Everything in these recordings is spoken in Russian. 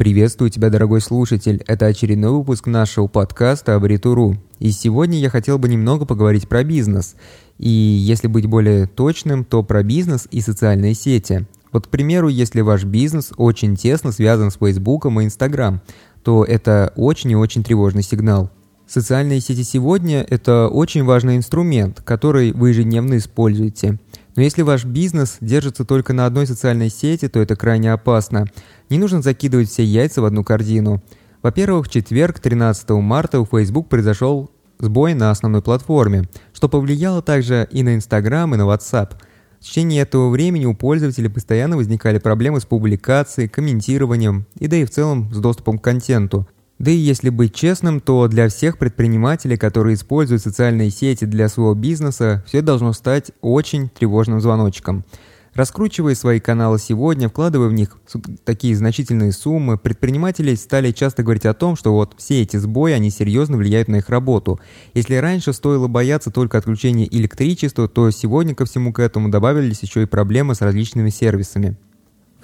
Приветствую тебя, дорогой слушатель. Это очередной выпуск нашего подкаста Абритуру. И сегодня я хотел бы немного поговорить про бизнес. И если быть более точным, то про бизнес и социальные сети. Вот, к примеру, если ваш бизнес очень тесно связан с Фейсбуком и Инстаграм, то это очень и очень тревожный сигнал. Социальные сети сегодня – это очень важный инструмент, который вы ежедневно используете – но если ваш бизнес держится только на одной социальной сети, то это крайне опасно. Не нужно закидывать все яйца в одну корзину. Во-первых, в четверг, 13 марта, у Facebook произошел сбой на основной платформе, что повлияло также и на Instagram, и на WhatsApp. В течение этого времени у пользователей постоянно возникали проблемы с публикацией, комментированием и да и в целом с доступом к контенту – да и если быть честным, то для всех предпринимателей, которые используют социальные сети для своего бизнеса, все должно стать очень тревожным звоночком. Раскручивая свои каналы сегодня, вкладывая в них такие значительные суммы, предприниматели стали часто говорить о том, что вот все эти сбои, они серьезно влияют на их работу. Если раньше стоило бояться только отключения электричества, то сегодня ко всему к этому добавились еще и проблемы с различными сервисами.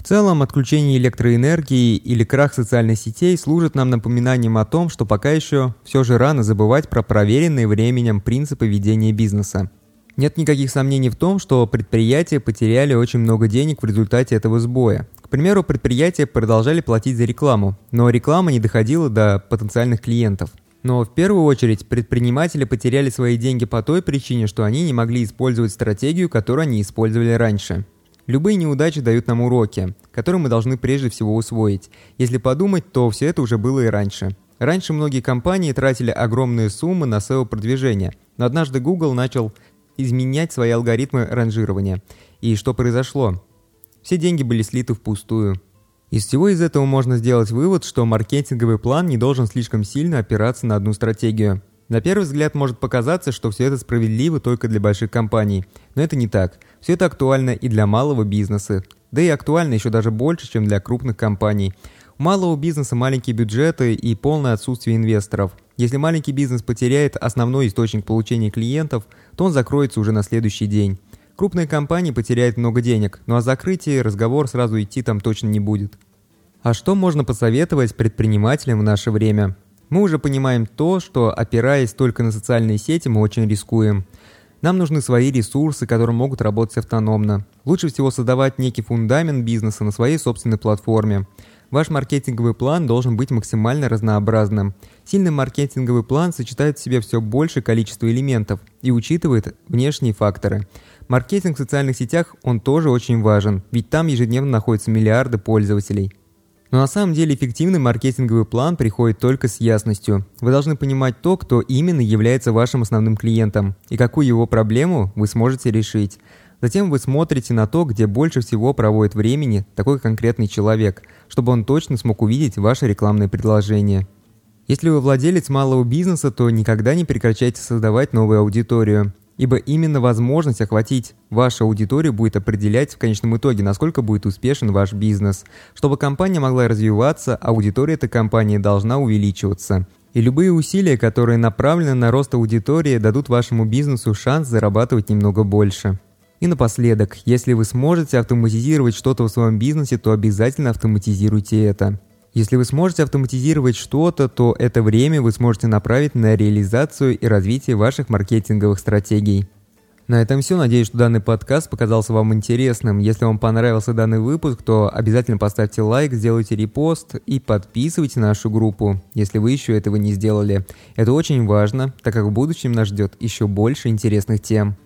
Целом, отключение электроэнергии или крах социальных сетей служит нам напоминанием о том, что пока еще все же рано забывать про проверенные временем принципы ведения бизнеса. Нет никаких сомнений в том, что предприятия потеряли очень много денег в результате этого сбоя. К примеру, предприятия продолжали платить за рекламу, но реклама не доходила до потенциальных клиентов. Но в первую очередь предприниматели потеряли свои деньги по той причине, что они не могли использовать стратегию, которую они использовали раньше. Любые неудачи дают нам уроки, которые мы должны прежде всего усвоить. Если подумать, то все это уже было и раньше. Раньше многие компании тратили огромные суммы на SEO-продвижение, но однажды Google начал изменять свои алгоритмы ранжирования. И что произошло? Все деньги были слиты впустую. Из всего из этого можно сделать вывод, что маркетинговый план не должен слишком сильно опираться на одну стратегию. На первый взгляд может показаться, что все это справедливо только для больших компаний, но это не так. Все это актуально и для малого бизнеса, да и актуально еще даже больше, чем для крупных компаний. У малого бизнеса маленькие бюджеты и полное отсутствие инвесторов. Если маленький бизнес потеряет основной источник получения клиентов, то он закроется уже на следующий день. Крупные компании потеряют много денег, но о закрытии разговор сразу идти там точно не будет. А что можно посоветовать предпринимателям в наше время? Мы уже понимаем то, что опираясь только на социальные сети, мы очень рискуем. Нам нужны свои ресурсы, которые могут работать автономно. Лучше всего создавать некий фундамент бизнеса на своей собственной платформе. Ваш маркетинговый план должен быть максимально разнообразным. Сильный маркетинговый план сочетает в себе все большее количество элементов и учитывает внешние факторы. Маркетинг в социальных сетях, он тоже очень важен, ведь там ежедневно находятся миллиарды пользователей. Но на самом деле эффективный маркетинговый план приходит только с ясностью. Вы должны понимать то, кто именно является вашим основным клиентом и какую его проблему вы сможете решить. Затем вы смотрите на то, где больше всего проводит времени такой конкретный человек, чтобы он точно смог увидеть ваше рекламное предложение. Если вы владелец малого бизнеса, то никогда не прекращайте создавать новую аудиторию ибо именно возможность охватить вашу аудиторию будет определять в конечном итоге, насколько будет успешен ваш бизнес. Чтобы компания могла развиваться, аудитория этой компании должна увеличиваться. И любые усилия, которые направлены на рост аудитории, дадут вашему бизнесу шанс зарабатывать немного больше. И напоследок, если вы сможете автоматизировать что-то в своем бизнесе, то обязательно автоматизируйте это. Если вы сможете автоматизировать что-то, то это время вы сможете направить на реализацию и развитие ваших маркетинговых стратегий. На этом все. Надеюсь, что данный подкаст показался вам интересным. Если вам понравился данный выпуск, то обязательно поставьте лайк, сделайте репост и подписывайтесь на нашу группу, если вы еще этого не сделали. Это очень важно, так как в будущем нас ждет еще больше интересных тем.